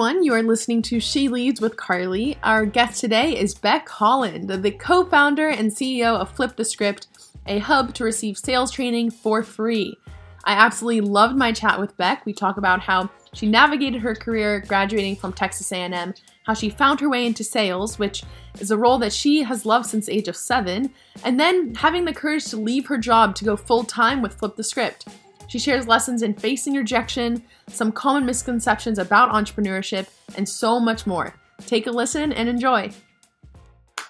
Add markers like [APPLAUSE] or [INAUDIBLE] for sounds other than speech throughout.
everyone. You are listening to She Leads with Carly. Our guest today is Beck Holland, the co founder and CEO of Flip the Script, a hub to receive sales training for free. I absolutely loved my chat with Beck. We talk about how she navigated her career graduating from Texas A&M, how she found her way into sales, which is a role that she has loved since age of 7, and then having the courage to leave her job to go full-time with Flip the Script. She shares lessons in facing rejection, some common misconceptions about entrepreneurship, and so much more. Take a listen and enjoy.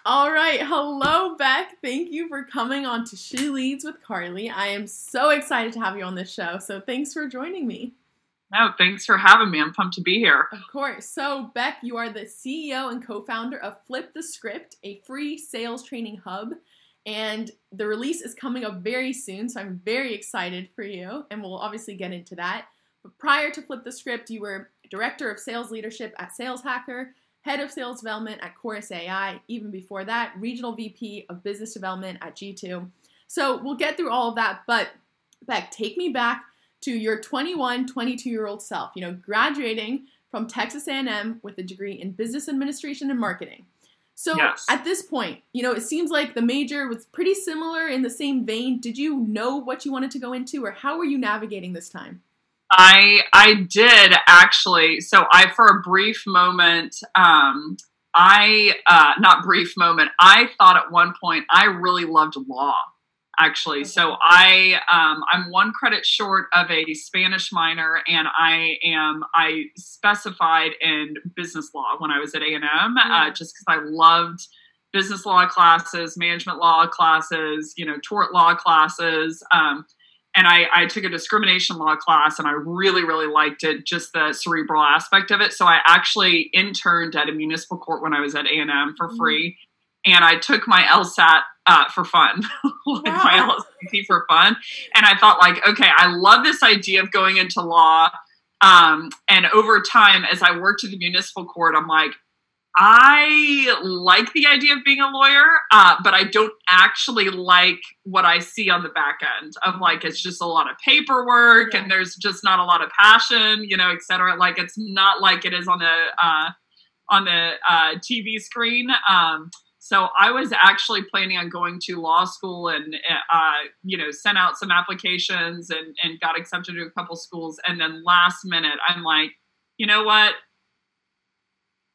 All right. Hello, Beck. Thank you for coming on to She Leads with Carly. I am so excited to have you on this show. So thanks for joining me. No, thanks for having me. I'm pumped to be here. Of course. So, Beck, you are the CEO and co founder of Flip the Script, a free sales training hub. And the release is coming up very soon. So, I'm very excited for you. And we'll obviously get into that. But prior to Flip the Script, you were director of sales leadership at Sales Hacker, head of sales development at Chorus AI. Even before that, regional VP of business development at G2. So, we'll get through all of that. But, Beck, take me back to your 21, 22 year old self, you know, graduating from Texas A&M with a degree in business administration and marketing. So yes. at this point, you know, it seems like the major was pretty similar in the same vein. Did you know what you wanted to go into or how were you navigating this time? I I did actually. So I for a brief moment um I uh not brief moment. I thought at one point I really loved law actually. So I um, I'm one credit short of a Spanish minor, and I am I specified in business law when I was at A and M, uh, just because I loved business law classes, management law classes, you know, tort law classes. Um, and I, I, took a discrimination law class and I really, really liked it, just the cerebral aspect of it. So I actually interned at a municipal court when I was at A&M for mm. free and I took my LSAT uh, for fun, [LAUGHS] like wow. my LSAT for fun. And I thought, like, okay, I love this idea of going into law. Um, and over time, as I worked at the municipal court, I'm like, I like the idea of being a lawyer, uh, but I don't actually like what I see on the back end of like it's just a lot of paperwork yeah. and there's just not a lot of passion, you know, et cetera. Like it's not like it is on the uh, on the uh, TV screen. Um, so I was actually planning on going to law school and, uh, you know, sent out some applications and, and got accepted to a couple schools. And then last minute, I'm like, you know what?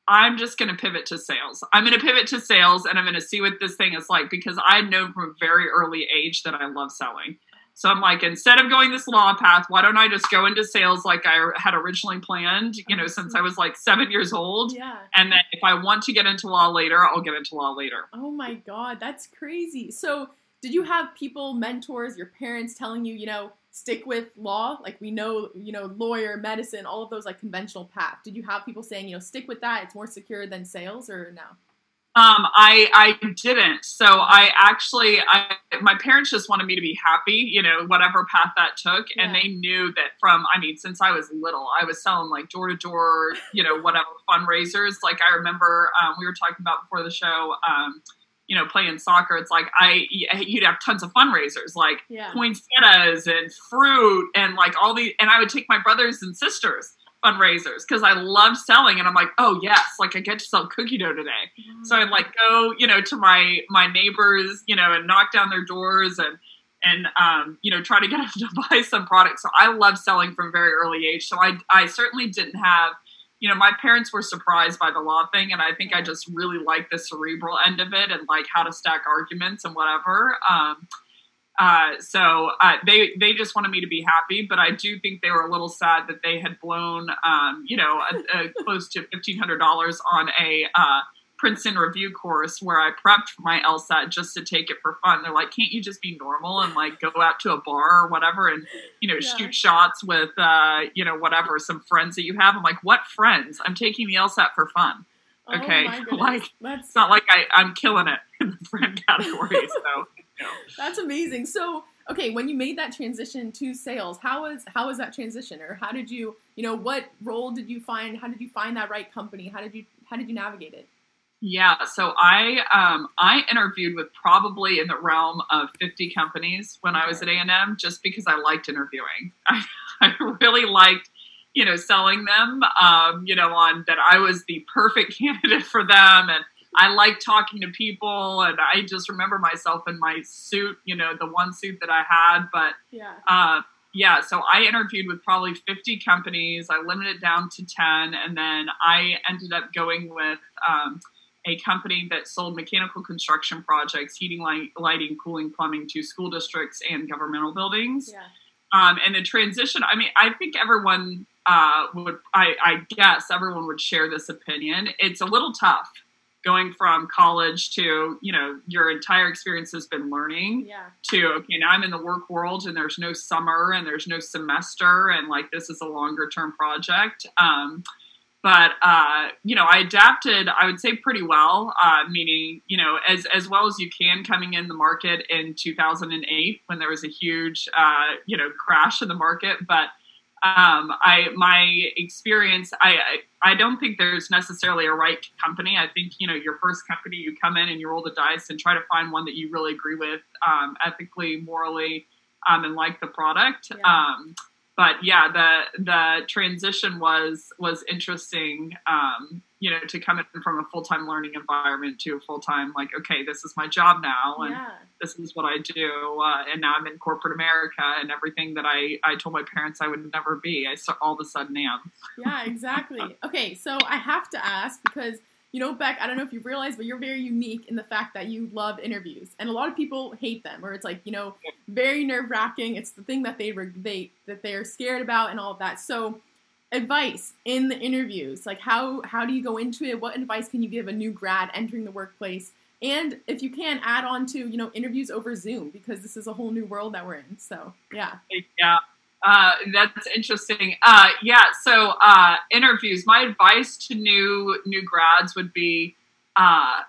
I'm just going to pivot to sales. I'm going to pivot to sales and I'm going to see what this thing is like because I'd known from a very early age that I love selling. So I'm like, instead of going this law path, why don't I just go into sales like I had originally planned, you know, since I was like seven years old. Yeah. And then if I want to get into law later, I'll get into law later. Oh my God, that's crazy. So did you have people, mentors, your parents telling you, you know, stick with law? Like we know, you know, lawyer, medicine, all of those like conventional path. Did you have people saying, you know, stick with that, it's more secure than sales or no? Um, I I didn't. So I actually, I my parents just wanted me to be happy, you know, whatever path that took, yeah. and they knew that from. I mean, since I was little, I was selling like door to door, you know, whatever [LAUGHS] fundraisers. Like I remember um, we were talking about before the show. Um, you know, playing soccer, it's like I you'd have tons of fundraisers, like yeah. poinsettias and fruit and like all the, and I would take my brothers and sisters fundraisers because I love selling and I'm like, oh yes, like I get to sell cookie dough today. So I'd like go, you know, to my my neighbors, you know, and knock down their doors and and um, you know, try to get [LAUGHS] them to buy some products. So I love selling from very early age. So I I certainly didn't have you know, my parents were surprised by the law thing, and I think I just really like the cerebral end of it and like how to stack arguments and whatever. Um, uh, so uh, they they just wanted me to be happy, but I do think they were a little sad that they had blown, um, you know, a, a close to fifteen hundred dollars on a uh, Princeton review course where I prepped for my LSAT just to take it for fun. They're like, can't you just be normal and like go out to a bar or whatever and you know yeah. shoot shots with uh, you know whatever some friends that you have? I'm like, what friends? I'm taking the LSAT for fun. Oh okay, oh [LAUGHS] like That's... it's not like I, I'm killing it in the friend [LAUGHS] category. So. [LAUGHS] That's amazing. So, okay, when you made that transition to sales, how was how was that transition, or how did you, you know, what role did you find? How did you find that right company? How did you how did you navigate it? Yeah, so I um, I interviewed with probably in the realm of 50 companies when I was at A&M just because I liked interviewing. [LAUGHS] I, I really liked you know, selling them, um, you know, on that I was the perfect [LAUGHS] candidate for them. And I like talking to people. And I just remember myself in my suit, you know, the one suit that I had. But Yeah. uh, yeah, so I interviewed with probably 50 companies. I limited it down to 10. And then I ended up going with um, a company that sold mechanical construction projects, heating, light, lighting, cooling, plumbing to school districts and governmental buildings. Yeah. Um, and the transition, I mean, I think everyone uh, would, I, I guess everyone would share this opinion. It's a little tough going from college to, you know, your entire experience has been learning Yeah. to, okay, now I'm in the work world and there's no summer and there's no semester and like this is a longer term project. Um, but uh, you know, I adapted. I would say pretty well, uh, meaning you know, as as well as you can coming in the market in 2008 when there was a huge uh, you know crash in the market. But um, I my experience, I, I I don't think there's necessarily a right company. I think you know your first company, you come in and you roll the dice and try to find one that you really agree with, um, ethically, morally, um, and like the product. Yeah. But yeah, the the transition was was interesting. Um, you know, to come in from a full time learning environment to a full time like, okay, this is my job now, and Yeah. this is what I do. Uh, and now I'm in corporate America, and everything that I I told my parents I would never be, I all of a sudden am. Yeah, exactly. [LAUGHS] Okay, so I have to ask because you know, Beck, I don't know if you've realized, but you're very unique in the fact that you love interviews, and a lot of people hate them, or it's like you know, very nerve wracking. It's the thing that they re- they that they are scared about, and all of that. So, advice in the interviews, like how how do you go into it? What advice can you give a new grad entering the workplace? And if you can, add on to you know interviews over Zoom because this is a whole new world that we're in. So yeah, Yeah. Uh, that's interesting. Uh, yeah. So uh, interviews. My advice to new new grads would be, uh,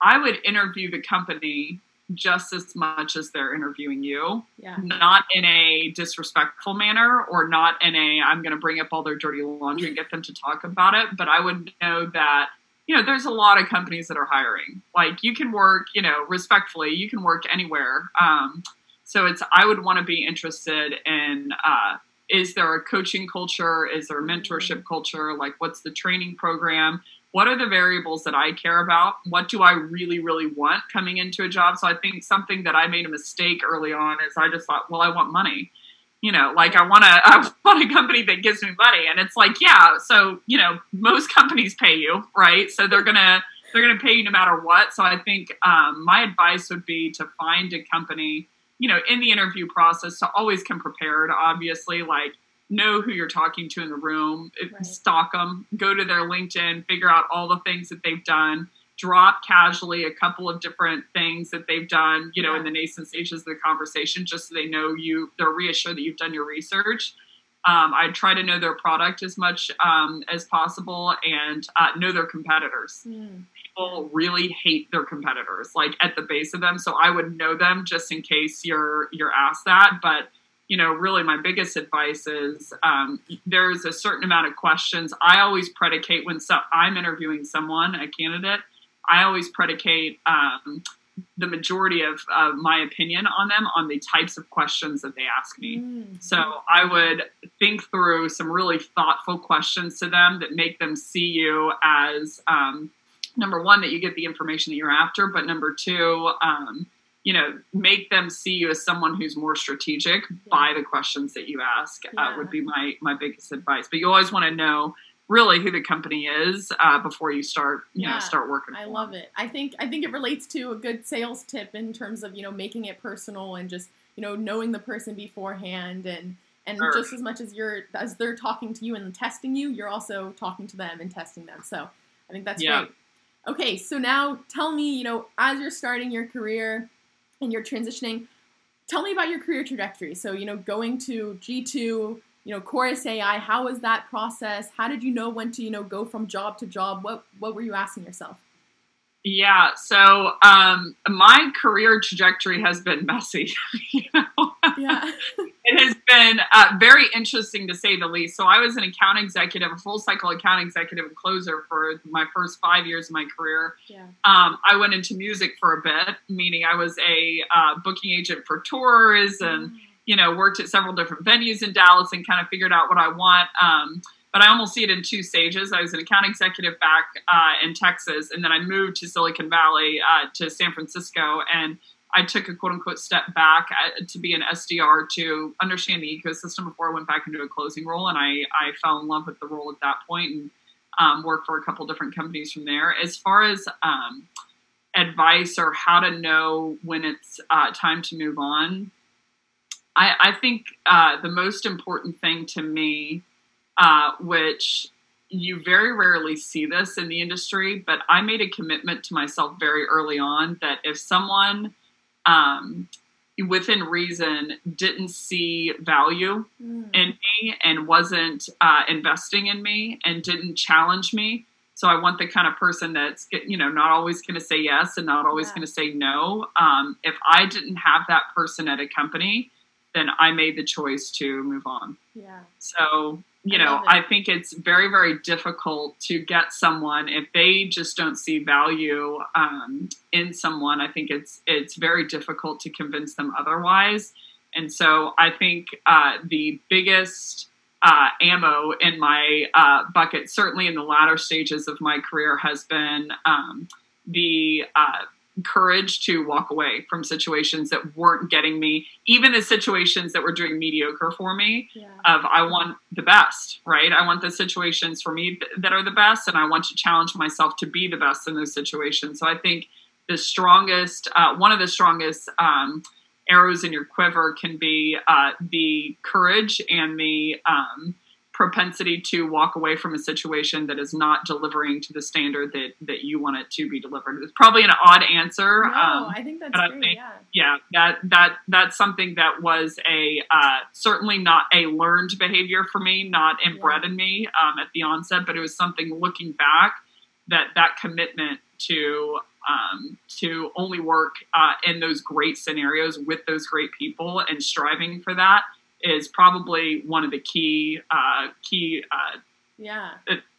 I would interview the company just as much as they're interviewing you, yeah, not in a disrespectful manner or not in a I'm going to bring up all their dirty laundry and get them to talk about it. But I would know that you know there's a lot of companies that are hiring. Like you can work, you know, respectfully, you can work anywhere. Um, so it's I would want to be interested in uh, is there a coaching culture? Is there a mentorship culture? Like what's the training program? What are the variables that I care about? What do I really, really want coming into a job? So I think something that I made a mistake early on is I just thought, well, I want money. You know, like I want to, [LAUGHS] I want a company that gives me money, and it's like, yeah. So you know, most companies pay you, right? So they're gonna they're gonna pay you no matter what. So I think um, my advice would be to find a company you know, in the interview process to always come prepared, obviously, like know who you're talking to in the room, Right. stalk them, go to their LinkedIn, figure out all the things that they've done, drop casually a couple of different things that they've done, you know, in the nascent stages of the conversation, just so they know you, they're reassured that you've done your research. Um, I try to know their product as much um, as possible and uh, know their competitors Hmm. People really hate their competitors like at the base of them. So i would know them just in case you're you're asked that. But you know really my biggest advice is um, there's a certain amount of questions. I always predicate when so, i'm interviewing someone a candidate i always predicate um, the majority of, of my opinion on them on the types of questions that they ask me. Hmm. so I would think through some really thoughtful questions to them that make them see you as um, number one that you get the information that you're after, but number two, um, you know, make them see you as someone who's more strategic by the questions that you ask. Uh, would be my my biggest advice. But you always want to know really who the company is uh, before you start you Yeah, know start working. I love them. it. I think I think it relates to a good sales tip in terms of you know making it personal and just you know knowing the person beforehand and and Sure. just as much as you're as they're talking to you and testing you, you're also talking to them and testing them. So I think that's Yeah. great. Okay, so now tell me, you know, as you're starting your career and you're transitioning, tell me about your career trajectory. So you know, going to G two. You know, Chorus AI. How was that process? How did you know when to, you know, go from job to job? What What were you asking yourself? Yeah, so um, my career trajectory has been messy. [LAUGHS] you know? Yeah. [LAUGHS] been uh, very interesting to say the least. So I was an account executive, a full cycle account executive and closer for my first five years of my career. Yeah. Um, I went into music for a bit, meaning I was a uh, booking agent for tours and you know, worked at several different venues in Dallas and kind of figured out what I want. Um, but I almost see it in two stages. I was an account executive back uh, in Texas, and then I moved to Silicon Valley uh, to San Francisco, and I took a quote unquote step back at, uh, to be an SDR to understand the ecosystem before I went back into a closing role, and I I fell in love with the role at that point and um, worked for a couple different companies from there. As far as um, advice or how to know when it's uh, time to move on, I, I think uh, the most important thing to me uh, which you very rarely see this in the industry, but I made a commitment to myself very early on that if someone um, within reason didn't see value mm. in me and wasn't uh, investing in me and didn't challenge me, so I want the kind of person that's you know not always going to say yes and not always yeah. going to say no. Um, if I didn't have that person at a company, then I made the choice to move on. Yeah. So you know, I think it's very, very difficult to get someone if they just don't see value um, in someone. I think it's it's very difficult to convince them otherwise. And so I think uh, the biggest uh, ammo in my uh, bucket, certainly in the latter stages of my career, has been um, the uh, courage to walk away from situations that weren't getting me, even the situations that were doing mediocre for me. Yeah. Of I want the best, right? I want the situations for me that are the best, and I want to challenge myself to be the best in those situations. So I think the strongest, uh, one of the strongest um, arrows in your quiver can be uh, the courage and the um, propensity to walk away from a situation that is not delivering to the standard that that you want it to be delivered. It's probably an odd answer. No, um, I think that's great. Think, yeah. yeah, that that that's something that was a uh, certainly not a learned behavior for me, not inbred yeah. in me um, at the onset, but it was something looking back that that commitment to um, to only work uh, in those great scenarios with those great people and striving for that is probably one of the key uh, key uh, yeah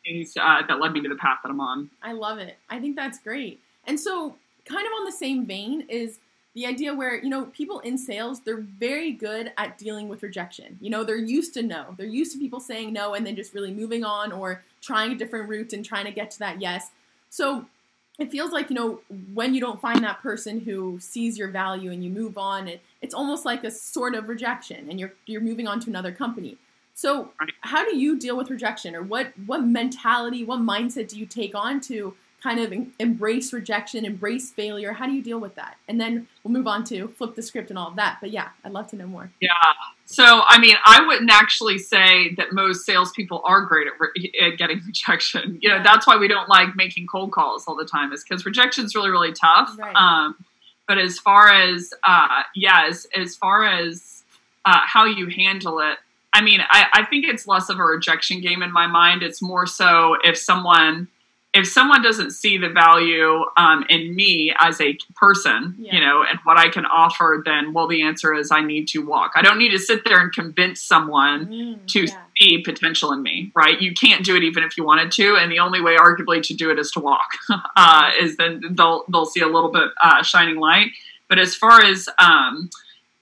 things uh, that led me to the path that I'm on. I love it. I think that's great. And so, kind of on the same vein is the idea where you know people in sales they're very good at dealing with rejection. You know they're used to no. They're used to people saying no and then just really moving on or trying a different route and trying to get to that yes. So it feels like you know when you don't find that person who sees your value and you move on it, it's almost like a sort of rejection and you're you're moving on to another company. So how do you deal with rejection or what what mentality what mindset do you take on to kind of embrace rejection embrace failure how do you deal with that and then we'll move on to flip the script and all of that but yeah i'd love to know more yeah so i mean i wouldn't actually say that most salespeople are great at, re- at getting [LAUGHS] rejection you know yeah. that's why we don't like making cold calls all the time is because rejection is really really tough right. um, but as far as uh, yeah as, as far as uh, how you handle it I mean, I, I, think it's less of a rejection game in my mind. It's more so if someone if someone doesn't see the value um, in me as a person, yeah. you know, and what I can offer, then well, the answer is I need to walk. I don't need to sit there and convince someone mm, to yeah. see potential in me, right? You can't do it even if you wanted to, and the only way, arguably, to do it is to walk. [LAUGHS] uh, is then they'll they'll see a little bit uh, shining light. But as far as um,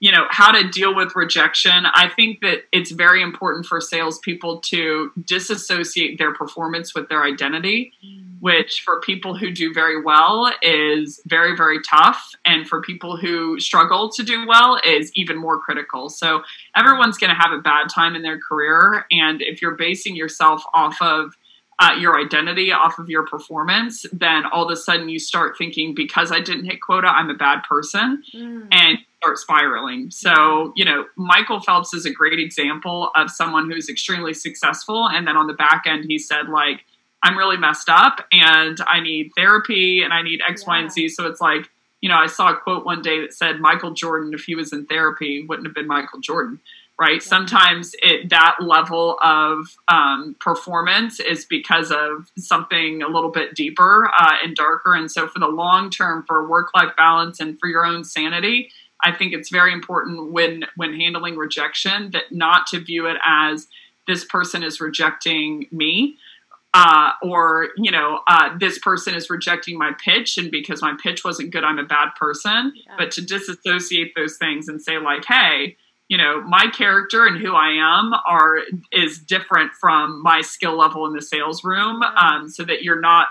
you know how to deal with rejection i think that it's very important for salespeople to disassociate their performance with their identity mm. which for people who do very well is very very tough and for people who struggle to do well is even more critical so everyone's going to have a bad time in their career and if you're basing yourself off of uh, your identity off of your performance, then all of a sudden you start thinking because I didn't hit quota, I'm a bad person. Mm. And start spiraling. So, you know, Michael Phelps is a great example of someone who's extremely successful. And then on the back end, he said, like, I'm really messed up and I need therapy and I need X, yeah. Y, and Z. So it's like, you know, I saw a quote one day that said Michael Jordan, if he was in therapy, wouldn't have been Michael Jordan. Right. Yeah. Sometimes it, that level of um, performance is because of something a little bit deeper uh, and darker. And so, for the long term, for work life balance and for your own sanity, I think it's very important when when handling rejection that not to view it as this person is rejecting me. Uh, or you know uh, this person is rejecting my pitch and because my pitch wasn't good i'm a bad person yeah. but to disassociate those things and say like hey you know my character and who i am are is different from my skill level in the sales room um, so that you're not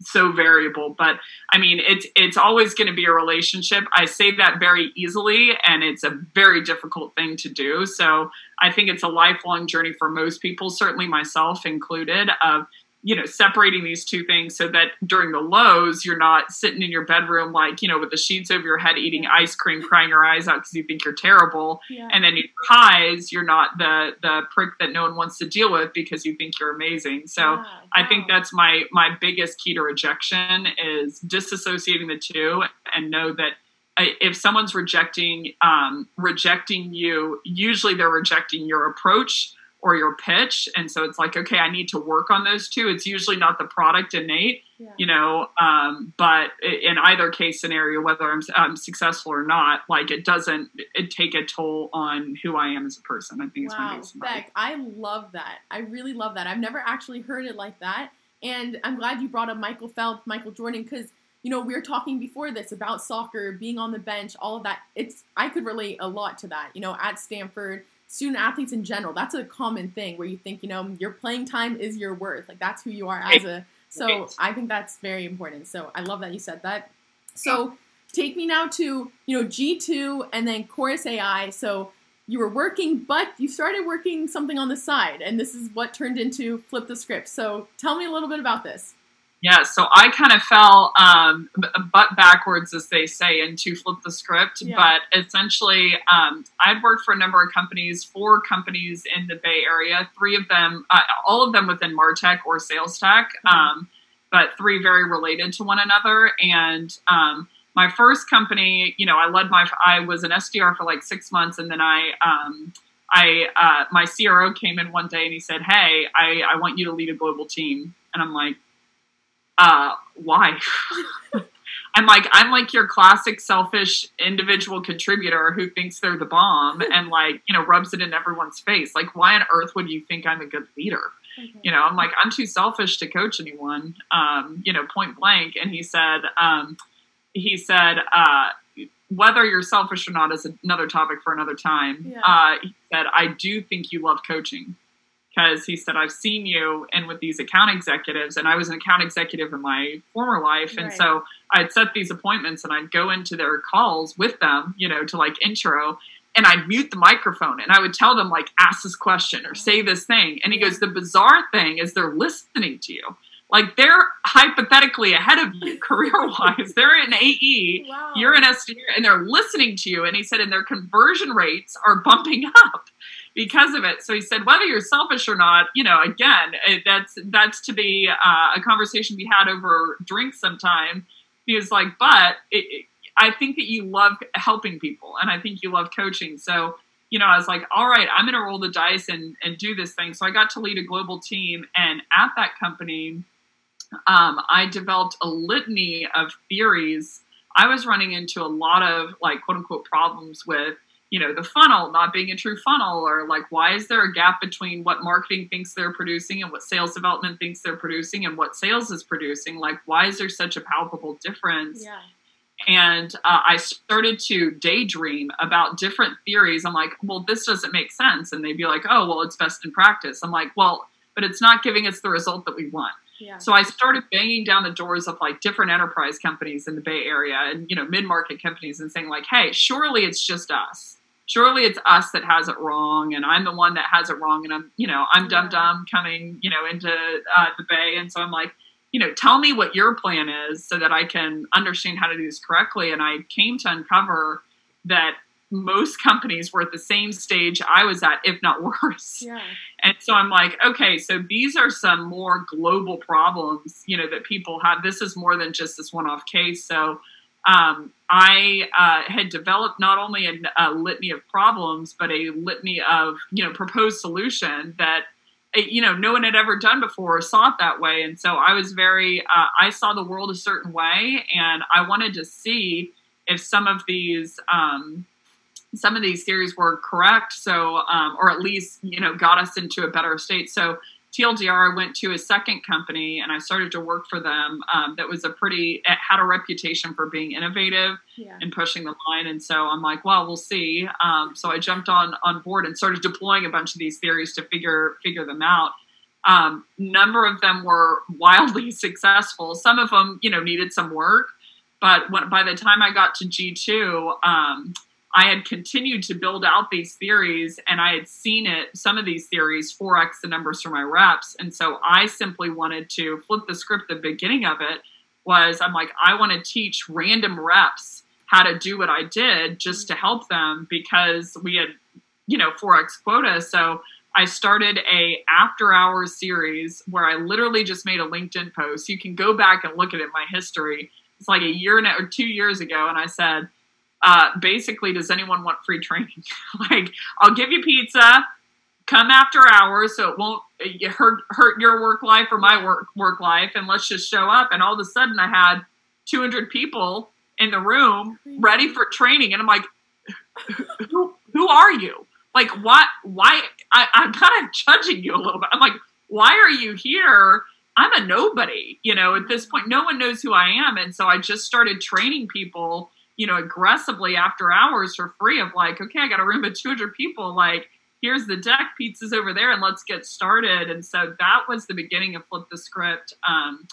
so variable but i mean it's it's always going to be a relationship. I say that very easily and it's a very difficult thing to do. So i think it's a lifelong journey for most people certainly myself included of you know, separating these two things so that during the lows, you're not sitting in your bedroom, like, you know, with the sheets over your head, eating ice cream, crying your eyes out because you think you're terrible. Yeah. And then your highs, you're not the, the prick that no one wants to deal with because you think you're amazing. So yeah, wow. I think that's my, my biggest key to rejection is disassociating the two and know that if someone's rejecting, um, rejecting you, usually they're rejecting your approach or your pitch. And so it's like, okay, I need to work on those two. It's usually not the product innate, yeah. you know, um, but in either case scenario, whether I'm, I'm, successful or not, like it doesn't it take a toll on who I am as a person. I think wow, it's Beck, I love that. I really love that. I've never actually heard it like that. And I'm glad you brought up Michael Phelps, Michael Jordan, because you know, we were talking before this about soccer, being on the bench, all of that. It's I could relate a lot to that. You know, at Stanford, student athletes in general, that's a common thing where you think, you know, your playing time is your worth. Like that's who you are as a. So I think that's very important. So I love that you said that. So take me now to you know G2 and then Chorus AI. So you were working, but you started working something on the side, and this is what turned into Flip the Script. So tell me a little bit about this. Yeah, so I kind of fell um, butt backwards, as they say, into flip the script. Yeah. But essentially, um, I'd worked for a number of companies, four companies in the Bay Area, three of them, uh, all of them within Martech or sales tech, mm-hmm. um, but three very related to one another. And um, my first company, you know, I led my, I was an SDR for like six months, and then I, um, I, uh, my CRO came in one day and he said, "Hey, I, I want you to lead a global team," and I'm like uh, why? [LAUGHS] I'm like, I'm like your classic selfish individual contributor who thinks they're the bomb [LAUGHS] and like, you know, rubs it in everyone's face. Like, why on earth would you think I'm a good leader? Okay. You know, I'm like, I'm too selfish to coach anyone, um, you know, point blank. And he said, um, he said, uh, whether you're selfish or not is another topic for another time. Yeah. Uh, he said, I do think you love coaching because he said, I've seen you and with these account executives, and I was an account executive in my former life. And so I'd set these appointments and I'd go into their calls with them, you know, to like intro, and I'd mute the microphone and I would tell them, like, ask this question or say this thing. And he goes, The bizarre thing is they're listening to you. Like they're hypothetically ahead of you [LAUGHS] career wise. They're in AE, wow. you're in SDR, and they're listening to you. And he said, and their conversion rates are bumping up because of it. So he said, whether you're selfish or not, you know, again, it, that's that's to be uh, a conversation we had over drinks sometime. He was like, but it, it, I think that you love helping people, and I think you love coaching. So you know, I was like, all right, I'm going to roll the dice and and do this thing. So I got to lead a global team, and at that company, um, I developed a litany of theories. I was running into a lot of like quote unquote problems with you know the funnel not being a true funnel or like why is there a gap between what marketing thinks they're producing and what sales development thinks they're producing and what sales is producing? Like why is there such a palpable difference? Yeah. and uh, i started to daydream about different theories. I'm like well this doesn't make sense. And they'd be like oh well it's best in practice. I'm like well but it's not giving us the result that we want. Yeah. So I started banging down the doors of like different enterprise companies in the Bay Area and you know mid-market companies and saying like, "Hey, surely it's just us surely it's us that has it wrong and i'm the one that has it wrong and i'm you know i'm dumb dumb coming you know into uh, the bay and so i'm like you know tell me what your plan is so that i can understand how to do this correctly and i came to uncover that most companies were at the same stage i was at if not worse. Yeah. and so i'm like okay so these are some more global problems you know that people have. This is more than just this one-off case so um, I uh, had developed not only a, a, litany of problems, but a litany of you know proposed solution that eh, you know no one had ever done before or saw it that way. And so I was very uh, I saw the world a certain way, and I wanted to see if some of these um, some of these theories were correct. So um, or at least you know got us into a better state. So TLDR, I went to a second company and I started to work for them. Um, that was a pretty it had a reputation for being innovative Yeah. and pushing the line. And so I'm like, well, we'll see. Um, so I jumped on on board and started deploying a bunch of these theories to figure figure them out. Um, number of them were wildly [LAUGHS] successful. Some of them, you know, needed some work. But when, by the time I got to G2, um, I had continued to build out these theories and I had seen it, some of these theories, 4x the numbers for my reps. And so I simply wanted to flip the script. The beginning of it was I'm like, I want to teach random reps how to do what I did just to help them because we had, you know, 4x quota. So I started a after hours series where I literally just made a LinkedIn post. You can go back and look at it in my history. It's like a year and or two years ago, and I said, uh, basically, does anyone want free training? [LAUGHS] like, I'll give you pizza. Come after hours, so it won't hurt hurt your work life or my work work life, and let's just show up. And all of a sudden, I had 200 people in the room ready for training, and I'm like, who, who are you? Like, what? Why? I, I'm kind of judging you a little bit. I'm like, why are you here? I'm a nobody, you know, at this point, no one knows who I am. And so I just started training people, you know, aggressively after hours for free of like, okay, I got a room of 200 people. Like, here's the deck, pizza's over there, and let's get started. And so that was the beginning of Flip the Script. Um,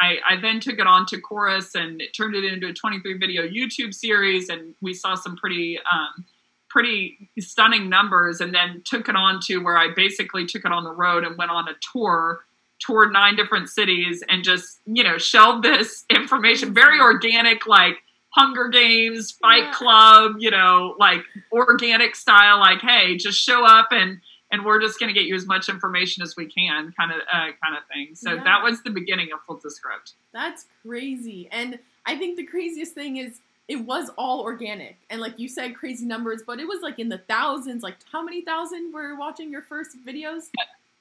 I, I then took it on to Chorus and it turned it into a 23 video YouTube series. And we saw some pretty, um, pretty stunning numbers and then took it on to where I basically took it on the road and went on a tour toured nine different cities and just you know shelved this [LAUGHS] information very organic like hunger games fight Yeah. club you know like organic style like hey just show up and and we're just going to get you as much information as we can kind of uh, kind of thing so Yeah. that was the beginning of Flip the script That's crazy. And I think the craziest thing is it was all organic. And like you said, crazy numbers, but it was like in the thousands. Like how many thousand were watching your first videos?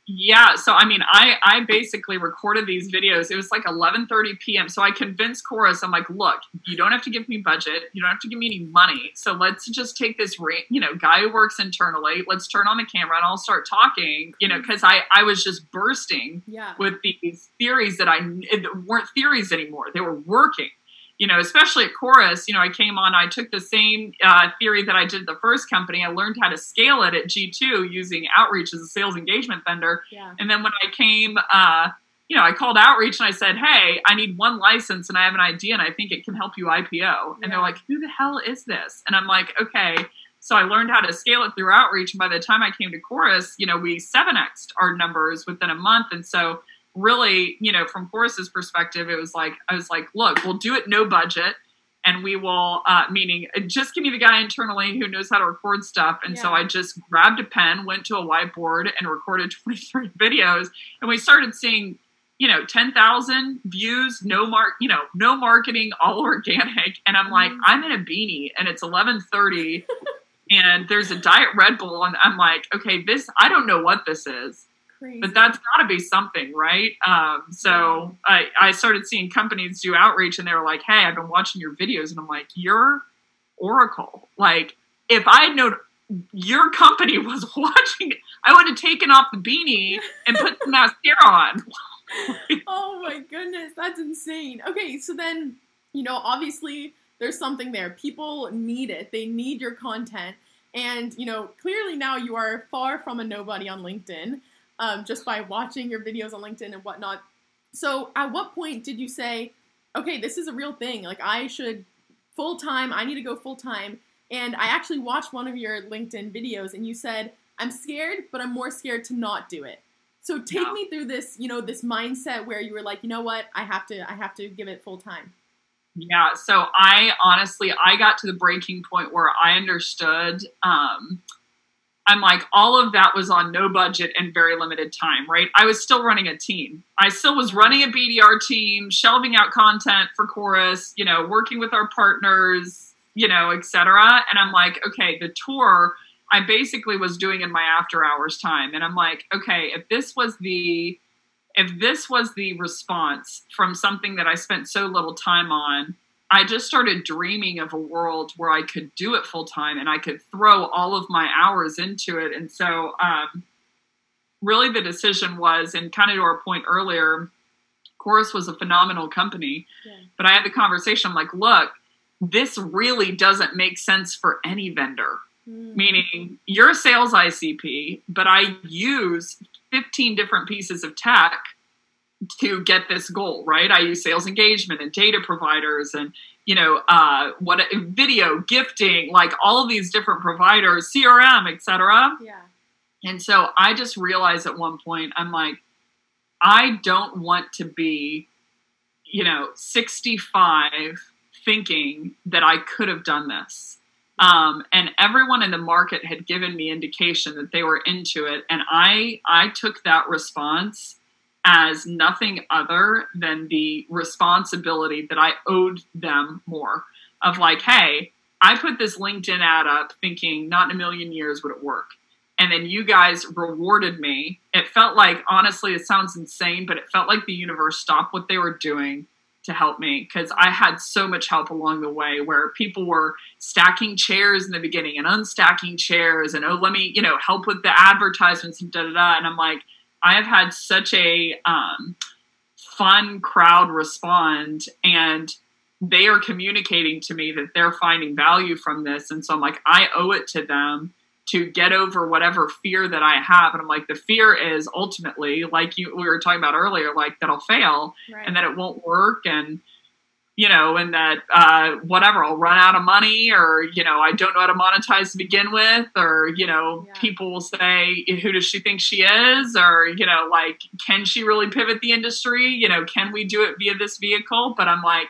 Yeah, so I mean, I I basically recorded these videos. It was like 11:30 p.m. So I convinced Chorus. I'm like, look, you don't have to give me budget. You don't have to give me any money. So let's just take this, you know, guy who works internally. Let's turn on the camera and I'll start talking. You know, because I I was just bursting Yeah. with these theories that I it weren't theories anymore. They were working. You know, especially at Chorus. You know, I came on. I took the same uh, theory that I did the first company. I learned how to scale it at G2 using outreach as a sales engagement vendor. Yeah. And then when I came, uh, you know, I called outreach and I said, "Hey, I need one license and I have an idea and I think it can help you IPO." And they're like, "Who the hell is this?" And I'm like, "Okay." So I learned how to scale it through outreach, and by the time I came to Chorus, you know, we seven xed our numbers within a month, and so really, you know, from Chorus's perspective, it was like I was like, "Look, we'll do it no budget." And we will, uh, meaning uh, just give me the guy internally who knows how to record stuff. And so I just grabbed a pen, went to a whiteboard, and recorded [LAUGHS] 23 videos. And we started seeing, you know, 10,000 views, no mark, you know, no marketing, [LAUGHS] all organic. And I'm like, Mhm. I'm in a beanie, and it's 11:30, [LAUGHS] and there's a diet Red Bull, and I'm like, okay, this, I don't know what this is Crazy. but that's got to be something, right? Um, so I, I started seeing companies do outreach, and they were like, "Hey, I've been watching your videos," and I'm like, "You're Oracle. Like, if I had known your company [LAUGHS] was watching, I would have taken off the beanie and put the mascara on." [LAUGHS] oh my goodness, that's insane. Okay, so then, you know, obviously there's something there. People need it. They need your content. And, you know, clearly now you are far from a nobody on LinkedIn um, just by watching your videos on LinkedIn and whatnot. So, at what point did you say, okay, this is a real thing? Like, I should full time, I need to go full time. And I actually watched one of your LinkedIn videos and you said, I'm scared, but I'm more scared to not do it. So take Yeah. me through this, you know, this mindset where you were like, you know what, I have to, I have to give it full time. Yeah. So I honestly, I got to the breaking point where I understood. Um, I'm like, all of that was on no budget and very limited time, right? I was still running a team. I still was running a BDR team, shelving out content for Chorus, you know, working with our partners, you know, et cetera. And I'm like, okay, the tour I basically was doing in my after hours time. And I'm like, okay, if this was the if this was the response from something that I spent so little time on, I just started dreaming of a world where I could do it full time and I could throw all of my hours into it. And so, um, really the decision was, and kind of to our point earlier, Chorus was a phenomenal company. Yeah. But I had the conversation, I'm like, look, this really doesn't make sense for any vendor. Mm. Meaning, you're a sales ICP, but I use 15 different pieces of tech to get this goal, right? I use sales engagement and data providers and you know uh, what video gifting, like all of these different providers, CRM, etc. Yeah. And so I just realized at one point, I'm like, I don't want to be, you know, 65 thinking that I could have done this. Um, and everyone in the market had given me indication that they were into it, and I I took that response as nothing other than the responsibility that I owed them more of like, hey, I put this LinkedIn ad up thinking not in a million years would it work and then you guys rewarded me. It felt like, honestly, it sounds insane, but it felt like the universe stopped what they were doing to help me because I had so much help along the way where people were stacking chairs in the beginning and unstacking chairs and, oh, let me, you know, help with the advertisements and da da da. And I'm like, I have had such a um, fun crowd respond and they are communicating to me that they're finding value from this. And so I'm like, I owe it to them to get over whatever fear that I have. And I'm like, the fear is ultimately, like you we were talking about earlier, like that I'll fail right. and that it won't work and you know, and that uh, whatever, I'll run out of money, or you know, I don't know how to monetize to begin with, or you know, yeah. people will say, who does she think she is, or you know, like, can she really pivot the industry? You know, can we do it via this vehicle? But I'm like,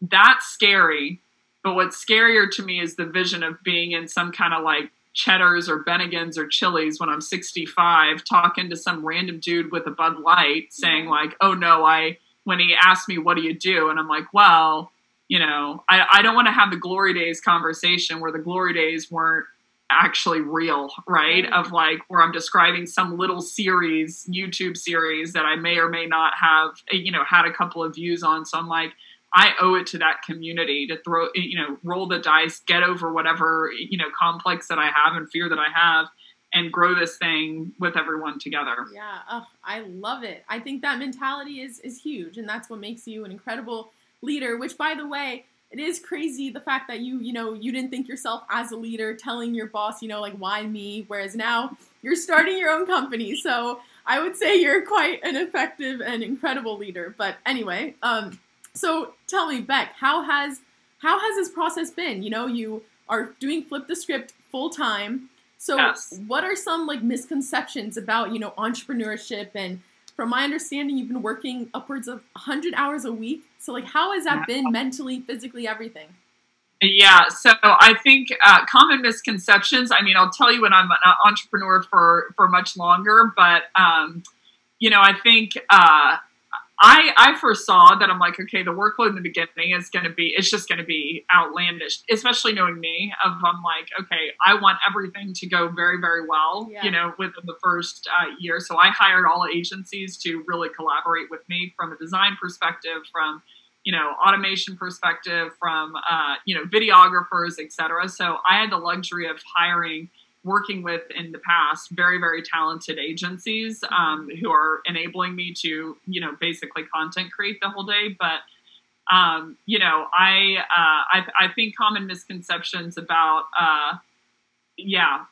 that's scary. But what's scarier to me is the vision of being in some kind of like Cheddar's or Bennigan's or Chili's when I'm 65, talking to some random dude with a Bud Light saying, like, oh no, I, when he asked me, what do you do? And I'm like, well, you know, I, I don't want to have the glory days conversation where the glory days weren't actually real, right? Of like where I'm describing some little series, YouTube series that I may or may not have, eh, you know, had a couple of views on. So I'm like, I owe it to that community to throw, eh, you know, roll the dice, get over whatever, eh, you know, complex that I have and fear that I have and grow this thing with everyone together. Yeah, oh, I love it. I think that mentality is is huge and that's what makes you an incredible leader, which by the way, it is crazy the fact that you, you know, you didn't think yourself as a leader telling your boss, you know, like why me, whereas now you're starting your own company. So, I would say you're quite an effective and incredible leader. But anyway, um so tell me, Beck, how has how has this process been? You know, you are doing flip the script full time. So yes. what are some like misconceptions about, you know, entrepreneurship and from my understanding you've been working upwards of 100 hours a week. So like how has that been mentally, physically, everything? Yeah, so I think uh, common misconceptions. I mean, I'll tell you when I'm an entrepreneur for for much longer, but um, you know, I think uh, I I foresaw that I'm like, okay, the workload in the beginning is going to be, it's just going to be outlandish, especially knowing me. Of I'm like, okay, I want everything to go very very well, yeah. you know, within the first uh, year. So I hired all agencies to really collaborate with me from a design perspective, from you know automation perspective, from uh, you know videographers, etc. So I had the luxury of hiring working with in the past very very talented agencies um, who are enabling me to you know basically content create the whole day. But um, you know I, uh, I, I think common misconceptions about uh, yeah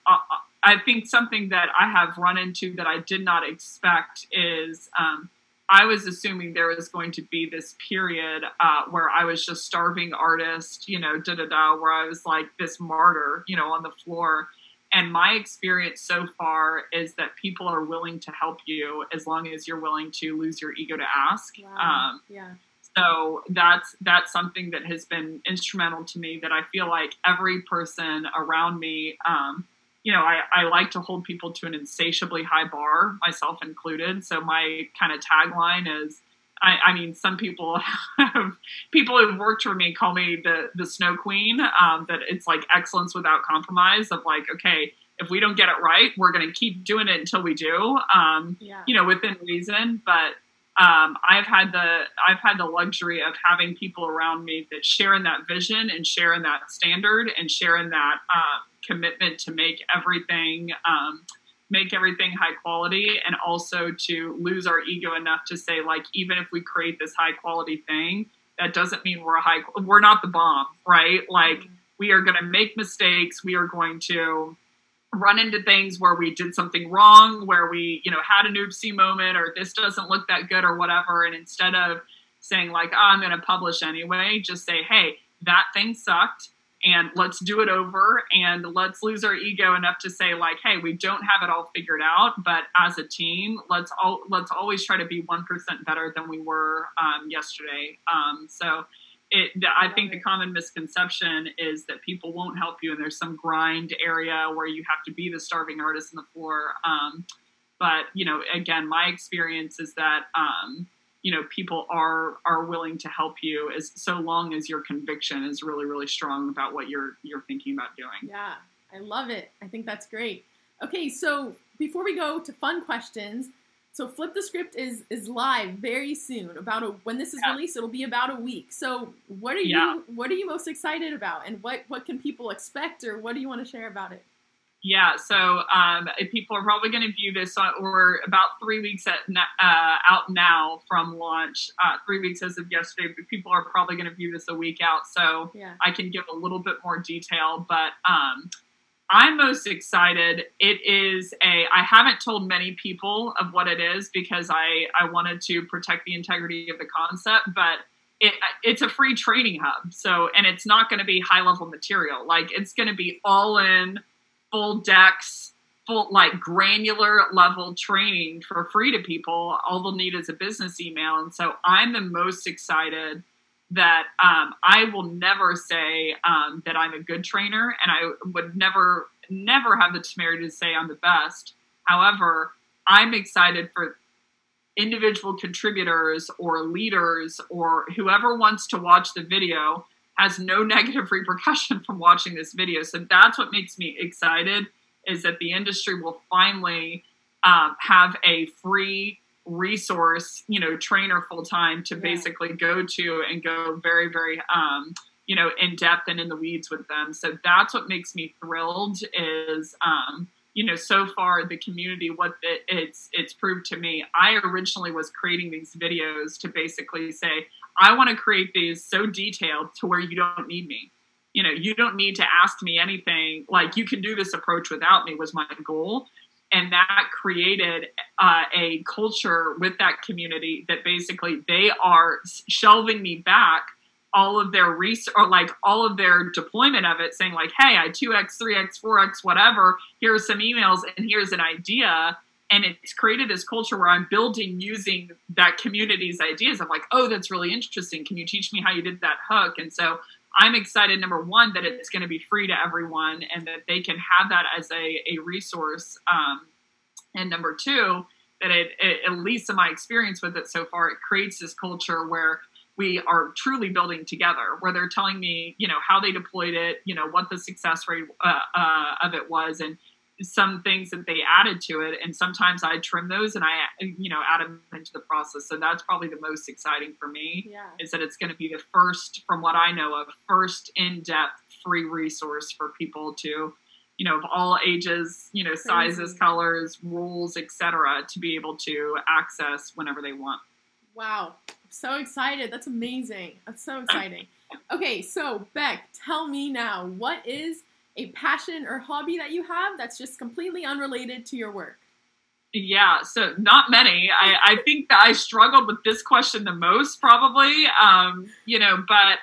I think something that I have run into that I did not expect is um, I was assuming there was going to be this period uh, where I was just starving artist, you know, da da da, where I was like this martyr, you know, on the floor and my experience so far is that people are willing to help you as long as you're willing to lose your ego to ask. Wow. Um, yeah. So that's that's something that has been instrumental to me. That I feel like every person around me, um, you know, I, I like to hold people to an insatiably high bar, myself included. So my kind of tagline is I, I, mean, some people [LAUGHS] have people who've worked for me call me the the snow queen. Um, that it's like excellence without compromise. Of like, okay, if we don't get it right, we're going to keep doing it until we do. Um, yeah. You know, within reason. But um, I've had the I've had the luxury of having people around me that share in that vision and share in that standard and share in that uh, commitment to make everything. Make everything high quality and also to lose our ego enough to say like even if we create this high quality thing that doesn't mean we're a high we're not the bomb right? Like mm-hmm. we are going to make mistakes. We are going to run into things where we did something wrong where we you know had an oopsie moment or this doesn't look that good or whatever. And instead of saying like oh, i'm going to publish anyway just say hey that thing sucked and let's do it over and let's lose our ego enough to say like hey we don't have it all figured out but as a team let's all let's always try to be 1% better than we were um, yesterday um, so it, I think the common misconception is that people won't help you, and there's some grind area where you have to be the starving artist on the floor. Um, but you know, again, my experience is that um, you know people are are willing to help you as so long as your conviction is really really strong about what you're you're thinking about doing. Yeah i love it. I think that's great. Okay so before we go to fun questions so flip the script is is live very soon about a when this is yeah. released it'll be about a week. So what are yeah. you what are you most excited about? And what what can people expect or what do you want to share about it yeah, so um, people are probably going to view this. On, we're about three weeks at, uh, out now from launch. Uh, three weeks as of yesterday, but people are probably going to view this a week out. So yeah. I can give a little bit more detail. But um, I'm most excited. It is a. I haven't told many people of what it is because I I wanted to protect the integrity of the concept, but. It, it's a free training hub. So, and it's not going to be high level material. Like, it's going to be all in full decks, full like granular level training for free to people. All they'll need is a business email. And so I'm the most excited that um, I will never say um, that I'm a good trainer, and I would never, never have the temerity to say I'm the best. However, I'm excited for individual contributors or leaders or whoever wants to watch the video has no [LAUGHS] negative repercussion from watching this video. So that's what makes me excited is that the industry will finally um, have a free resource, you know, trainer full time to yeah. basically go to and go very, very, um, you know, in depth and in the weeds with them. So that's what makes me thrilled is, um, you know, so far the community, what it, it's it's proved to me. I originally was creating these videos to basically say, I want to create these so detailed to where you don't need me. You know, you don't need to ask me anything. Like you can do this approach without me was my goal. And that created uh, a culture with that community that basically they are shelving me back all of their research or like all of their deployment of it saying like hey i 2x 3x 4x whatever here's some emails and here's an idea and it's created this culture where I'm building using that community's ideas. I'm like, oh, that's really interesting. Can you teach me how you did that hook? And so I'm excited, number one, that it's going to be free to everyone and that they can have that as a, a resource. Um, and number two, that it, it, at least in my experience with it so far, it creates this culture where we are truly building together, where they're telling me, you know, how they deployed it, you know, what the success rate uh, uh, of it was. And some things that they added to it and sometimes i trim those and i you know add them into the process. So that's probably the most exciting for me yeah. is that it's going to be the first from what i know of first in-depth free resource for people to you know of all ages you know sizes colors rules etc to be able to access whenever they want. Wow. I'm so excited. That's amazing. That's so exciting. Okay so beck tell me now what is a passion or hobby that you have that's just completely unrelated to your work? Yeah, so not many. I, I think that I struggled with this question the most, probably. Um, you know, but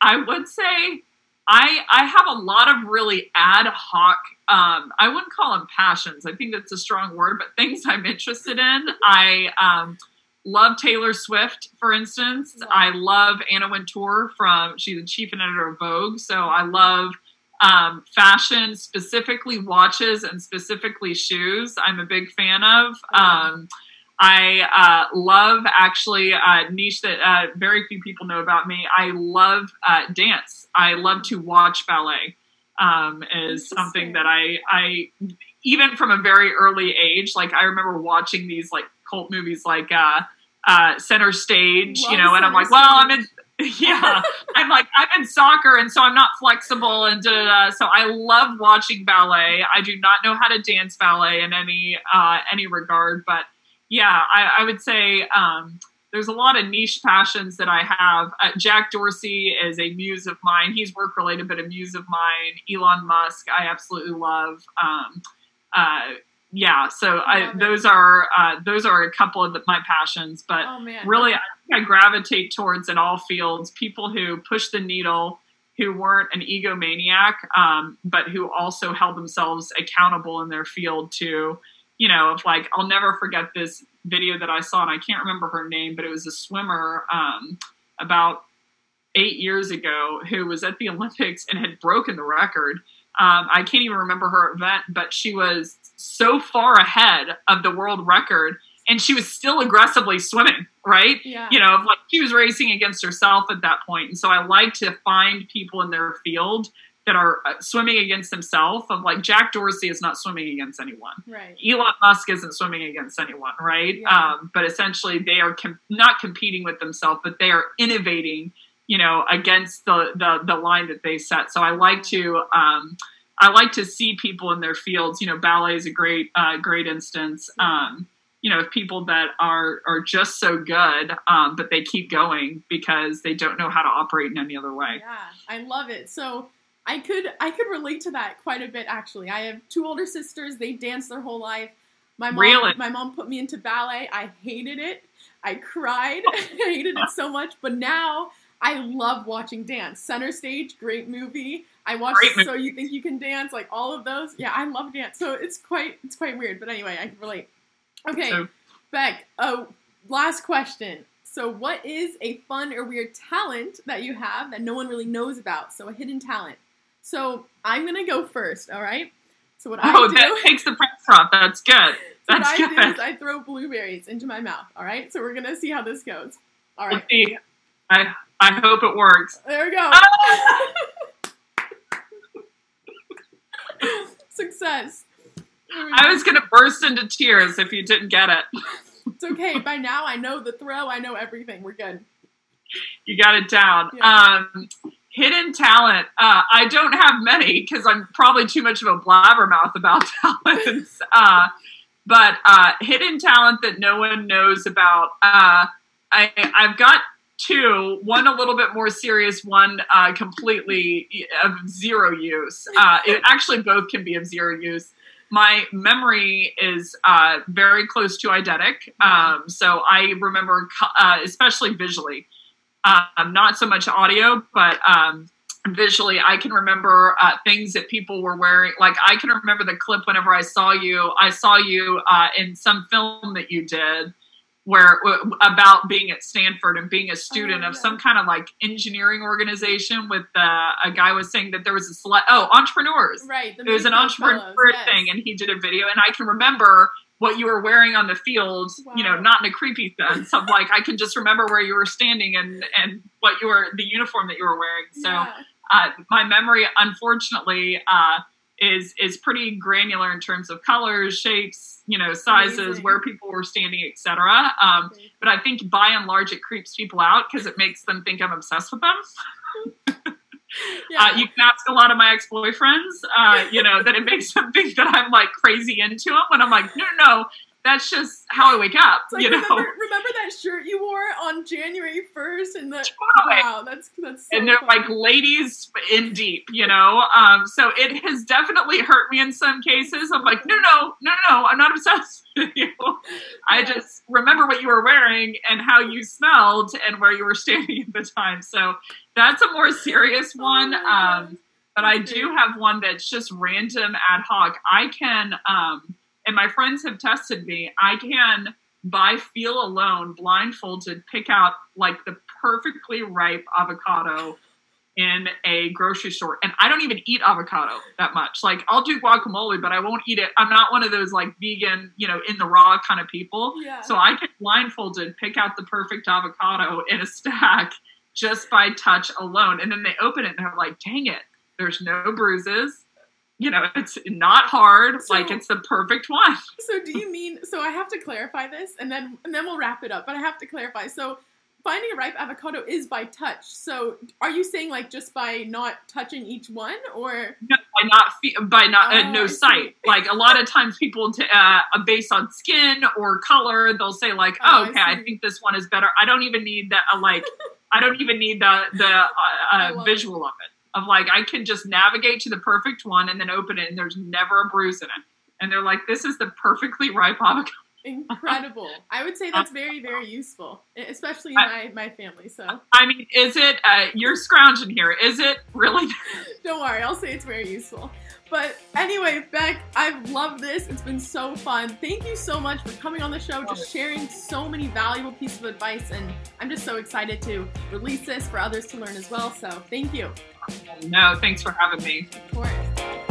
I would say I I have a lot of really ad hoc. Um, I wouldn't call them passions. I think that's a strong word, but things I'm interested in. I um, love Taylor Swift, for instance. I love Anna Wintour from she's the chief editor of Vogue, so I love um, fashion, specifically watches and specifically shoes. I'm a big fan of. Um, I uh, love actually a niche that uh, very few people know about me. I love uh, dance. I love to watch ballet. Um, is something that I I even from a very early age. Like I remember watching these like cult movies like uh, uh, Center Stage, love you know, and I'm like, well, I'm in [LAUGHS] yeah, I'm like I'm in soccer, and so I'm not flexible, and da, da, da. so I love watching ballet. I do not know how to dance ballet in any uh, any regard, but yeah, I, I would say um, there's a lot of niche passions that I have. Uh, Jack Dorsey is a muse of mine. He's work related, but a muse of mine. Elon Musk, I absolutely love. Um, uh, yeah, so I, those are uh, those are a couple of the, my passions. But Oh really, I, I gravitate towards in all fields people who push the needle, who weren't an egomaniac, um, but who also held themselves accountable in their field to, you know, of like I'll never forget this video that I saw, and I can't remember her name, but it was a swimmer um, about eight years ago who was at the [LAUGHS] Olympics and had broken the record. Um, I can't even remember her event, but she was so far ahead of the world record, and she was still aggressively swimming. Right? Yeah. You know, like she was racing against herself at that point, and so I like to find people in their field that are uh, swimming against themselves. Of like Jack Dorsey is not swimming against anyone. Right. Elon Musk isn't swimming against anyone, right? Yeah. Um, but essentially, they are com- not competing with themselves, but they are innovating, you know, against the, the the line that they set. So I like to um, I like to see people in their fields. You know, ballet is a great uh, great instance. Um, you know, of people that are are just so good, um, but they keep going because they don't know how to operate in any other way. Yeah, I love it. So I could I could relate to that quite a bit actually. I have two older sisters. They danced their whole life. My mom Really? my mom put me into ballet. I hated it. I cried. [LAUGHS] I hated it so much. But now I love watching dance. Center Stage, great movie. I watched Great. So You Think You Can Dance, like all of those. Yeah, I love dance. So it's quite it's quite weird. But anyway, I can relate. Okay, So- Beck. Oh, last question. So, what is a fun or weird talent that you have that no one really knows about? So, a hidden talent. So, I'm gonna go first. All right. So, what I Oh, do, that takes the pressure off. That's good. [LAUGHS] what That's I do good. is I throw blueberries into my mouth. All right. So, we're gonna see how this goes. All right. I I hope it works. There we go. Ah! [LAUGHS] [LAUGHS] Success. I was gonna burst into tears if you didn't get it. It's okay. By now, I know the throw. I know everything. We're good. You got it down. Yeah. Um, hidden talent. Uh, I don't have many because I'm probably too much of a blabbermouth about [LAUGHS] talents. uh, but uh, hidden talent that no one knows about. Uh, I, I've got two. One a little bit more serious. One uh, completely of zero use. Uh, it, actually, both can be of zero use. My memory is uh, very close to eidetic, um, so I remember, uh, especially visually um, not so much audio, but um, visually, I can remember uh, things that people were wearing. Like I can remember the clip whenever I saw you. I saw you uh, in some film that you did, where about being at Stanford and being a student Oh, of yeah. some kind of like engineering organization. With uh, a guy was saying that there was a select oh entrepreneurs Right. It was an entrepreneur Fellows, yes. thing and he did a video and i can remember what you were wearing on the field you know not in a creepy sense of like i can just remember where you were standing and and what you were the uniform that you were wearing so Yeah. uh, my memory unfortunately uh, is is pretty granular in terms of colors shapes you know sizes Amazing. where people were standing etc um, but i think by and large it creeps people out because it makes them think i'm obsessed with them [LAUGHS] yeah. uh, you can ask a lot of my ex boyfriends, uh, you know, that it makes them think that I'm like crazy into them when I'm like, no, no, no, that's just how I wake up, like, you know. remember, remember that shirt you wore on January 1st? And the Totally. wow, that's that's so and they're funny. like ladies in deep, you know. Um, so it has definitely hurt me in some cases. I'm like, no, no, no, no, I'm not obsessed [LAUGHS] with you. I just remember what you were wearing and how you smelled and where you were [LAUGHS] standing at the time. So that's a more serious one. my um, but I do have one that's just random ad hoc. I can, um, and my friends have tested me. I can, by feel alone, blindfolded, pick out like the perfectly ripe avocado in a grocery store. And I don't even eat avocado that much. Like I'll do guacamole, but I won't eat it. I'm not one of those like vegan, you know, in the raw kind of people. Yeah. So I can blindfolded pick out the perfect avocado in a stack just by touch alone. And then they open it and they're like, dang it, there's no bruises. You know, it's not hard. So- like it's the perfect one. So do you mean so I have to clarify this and then and then we'll wrap it up, but I have to clarify. So finding a ripe avocado is by touch. So, are you saying like just by not touching each one, or no, by not fe- by not uh, Oh, no sight? Like a lot of times, people t- uh, based on skin or color, they'll say like, Oh, "Oh, okay, I, see. think this one is better." I don't even need that. Uh, like, I don't even need the the uh, [LAUGHS] uh, visual of it. Of like, I can just navigate to the perfect one and then open it, and there's never a bruise in it. And they're like, "This is the perfectly ripe avocado." incredible? [LAUGHS] I would say that's very very useful, especially in my my family. So, I mean, is it? Uh, you're scrounging here. Is it really? [LAUGHS] don't worry, I'll say it's very useful. But anyway, Beck, I've loved this. It's been so fun. Thank you so much for coming on the show, just sharing so many valuable pieces of advice, and I'm just so excited to release this for others to learn as well. So, thank you. No, thanks for having me. Of course.